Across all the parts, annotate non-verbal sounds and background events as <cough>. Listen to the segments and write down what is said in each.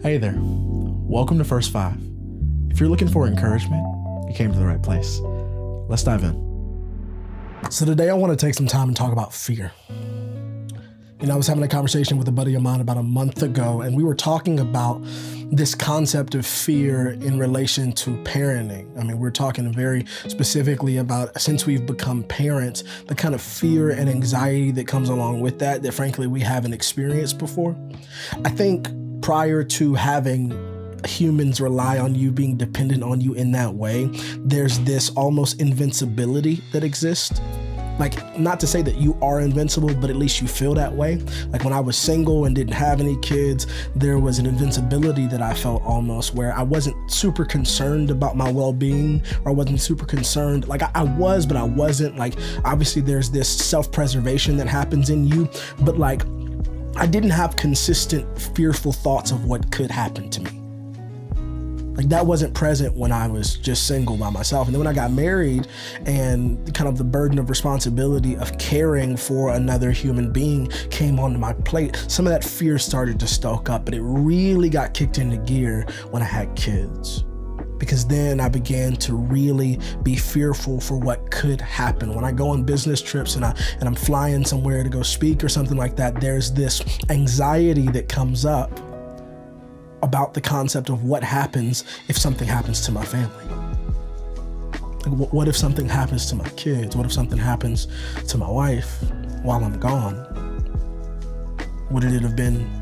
Hey there. Welcome to First Five. If you're looking for encouragement, you came to the right place. Let's dive in. So, today I want to take some time and talk about fear. You know, I was having a conversation with a buddy of mine about a month ago, and we were talking about this concept of fear in relation to parenting. I mean, we're talking very specifically about since we've become parents, the kind of fear and anxiety that comes along with that, that frankly we haven't experienced before. I think prior to having humans rely on you, being dependent on you in that way, there's this almost invincibility that exists. Like, not to say that you are invincible, but at least you feel that way. Like, when I was single and didn't have any kids, there was an invincibility that I felt almost where I wasn't super concerned about my well being, or I wasn't super concerned. Like, I, I was, but I wasn't. Like, obviously, there's this self preservation that happens in you, but like, I didn't have consistent fearful thoughts of what could happen to me. Like that wasn't present when I was just single by myself. And then when I got married and kind of the burden of responsibility of caring for another human being came onto my plate, some of that fear started to stoke up, but it really got kicked into gear when I had kids because then I began to really be fearful for what could happen. When I go on business trips and I and I'm flying somewhere to go speak or something like that, there's this anxiety that comes up about the concept of what happens if something happens to my family. What if something happens to my kids? What if something happens to my wife while I'm gone? Would it have been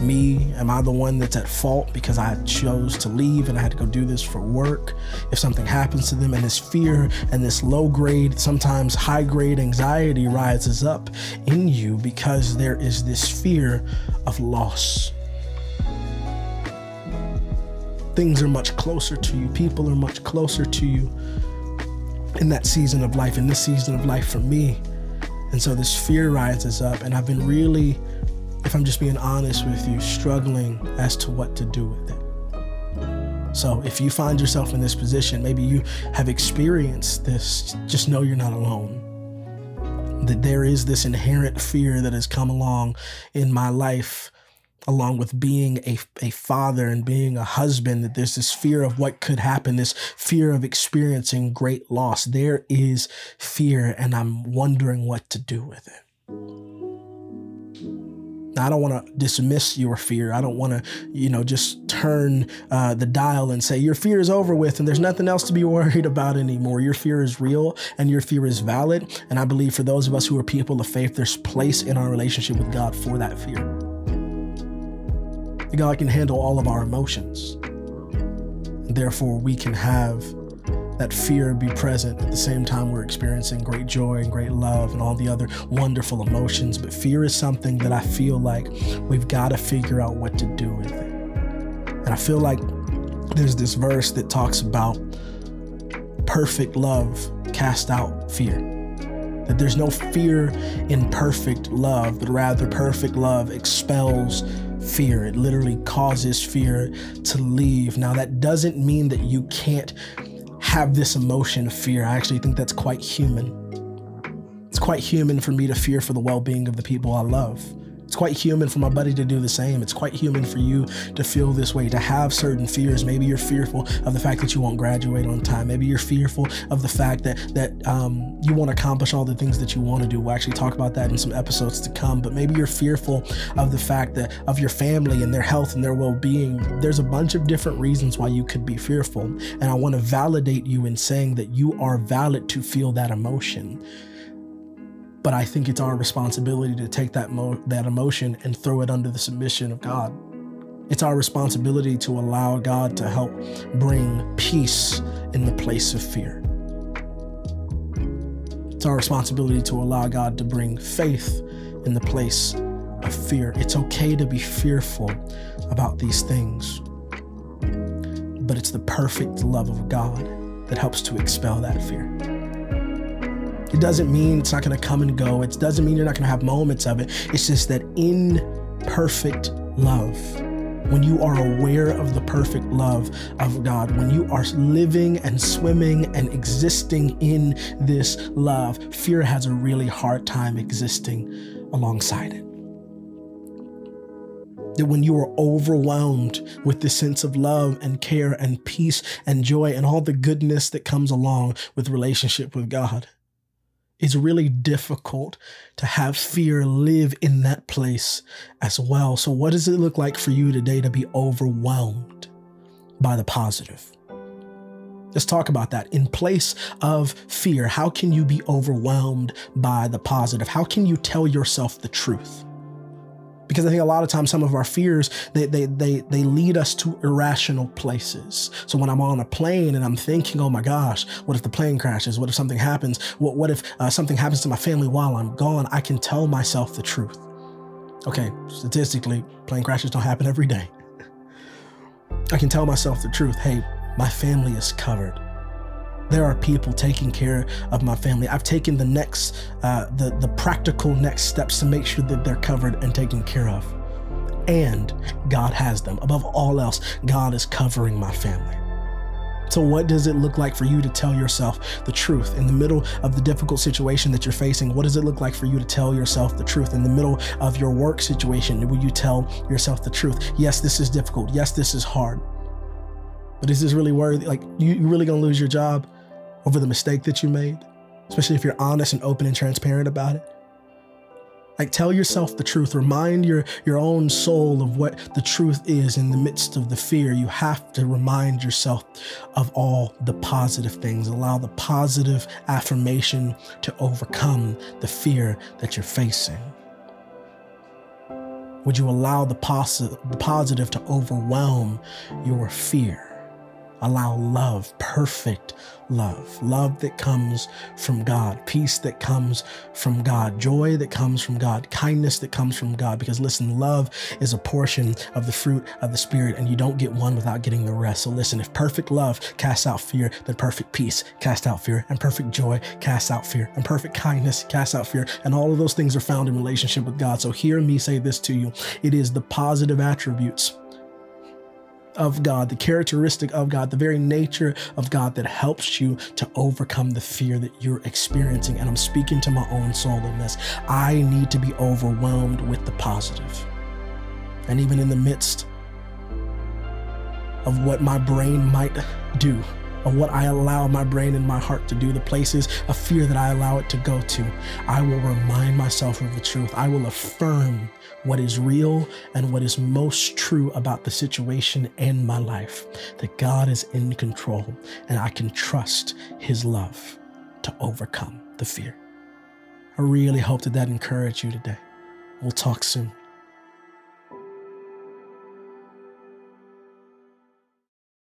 me? Am I the one that's at fault because I chose to leave and I had to go do this for work? If something happens to them and this fear and this low grade, sometimes high grade anxiety rises up in you because there is this fear of loss. Things are much closer to you, people are much closer to you in that season of life, in this season of life for me. And so this fear rises up, and I've been really if I'm just being honest with you, struggling as to what to do with it. So if you find yourself in this position, maybe you have experienced this, just know you're not alone. That there is this inherent fear that has come along in my life, along with being a, a father and being a husband, that there's this fear of what could happen, this fear of experiencing great loss. There is fear, and I'm wondering what to do with it. I don't want to dismiss your fear. I don't want to, you know, just turn uh, the dial and say your fear is over with and there's nothing else to be <laughs> worried about anymore. Your fear is real and your fear is valid. And I believe for those of us who are people of faith, there's place in our relationship with God for that fear. God can handle all of our emotions. Therefore, we can have that fear be present at the same time we're experiencing great joy and great love and all the other wonderful emotions. But fear is something that I feel like we've got to figure out what to do with it. And I feel like there's this verse that talks about perfect love cast out fear. That there's no fear in perfect love, but rather perfect love expels fear. It literally causes fear to leave. Now, that doesn't mean that you can't have this emotion of fear. I actually think that's quite human. It's quite human for me to fear for the well being of the people I love. It's quite human for my buddy to do the same. It's quite human for you to feel this way, to have certain fears. Maybe you're fearful of the fact that you won't graduate on time. Maybe you're fearful of the fact that that um, you won't accomplish all the things that you want to do. We'll actually talk about that in some episodes to come. But maybe you're fearful of the fact that of your family and their health and their well-being. There's a bunch of different reasons why you could be fearful, and I want to validate you in saying that you are valid to feel that emotion but I think it's our responsibility to take that mo- that emotion and throw it under the submission of God. It's our responsibility to allow God to help bring peace in the place of fear. It's our responsibility to allow God to bring faith in the place of fear. It's okay to be fearful about these things, but it's the perfect love of God that helps to expel that fear. It doesn't mean it's not going to come and go. It doesn't mean you're not going to have moments of it. It's just that in perfect love, when you are aware of the perfect love of God, when you are living and swimming and existing in this love, fear has a really hard time existing alongside it. That when you are overwhelmed with this sense of love and care and peace and joy and all the goodness that comes along with relationship with God, it's really difficult to have fear live in that place as well. So, what does it look like for you today to be overwhelmed by the positive? Let's talk about that. In place of fear, how can you be overwhelmed by the positive? How can you tell yourself the truth? Because I think a lot of times some of our fears they, they they they lead us to irrational places. So when I'm on a plane and I'm thinking, oh my gosh, what if the plane crashes? What if something happens? What what if uh, something happens to my family while I'm gone? I can tell myself the truth. Okay, statistically, plane crashes don't happen every day. <laughs> I can tell myself the truth. Hey, my family is covered. There are people taking care of my family. I've taken the next, uh, the the practical next steps to make sure that they're covered and taken care of. And God has them. Above all else, God is covering my family. So, what does it look like for you to tell yourself the truth in the middle of the difficult situation that you're facing? What does it look like for you to tell yourself the truth in the middle of your work situation? Will you tell yourself the truth? Yes, this is difficult. Yes, this is hard. But is this really worthy? Like, you, you really gonna lose your job? Over the mistake that you made, especially if you're honest and open and transparent about it. Like tell yourself the truth. Remind your your own soul of what the truth is in the midst of the fear. You have to remind yourself of all the positive things. Allow the positive affirmation to overcome the fear that you're facing. Would you allow the, posi- the positive to overwhelm your fear? Allow love, perfect love, love that comes from God, peace that comes from God, joy that comes from God, kindness that comes from God. Because listen, love is a portion of the fruit of the Spirit, and you don't get one without getting the rest. So listen, if perfect love casts out fear, then perfect peace casts out fear, and perfect joy casts out fear, and perfect kindness casts out fear. And all of those things are found in relationship with God. So hear me say this to you it is the positive attributes of God, the characteristic of God, the very nature of God that helps you to overcome the fear that you're experiencing. And I'm speaking to my own soul in this. I need to be overwhelmed with the positive. And even in the midst of what my brain might do, what I allow my brain and my heart to do, the places of fear that I allow it to go to, I will remind myself of the truth. I will affirm what is real and what is most true about the situation in my life that God is in control and I can trust His love to overcome the fear. I really hope that that encouraged you today. We'll talk soon.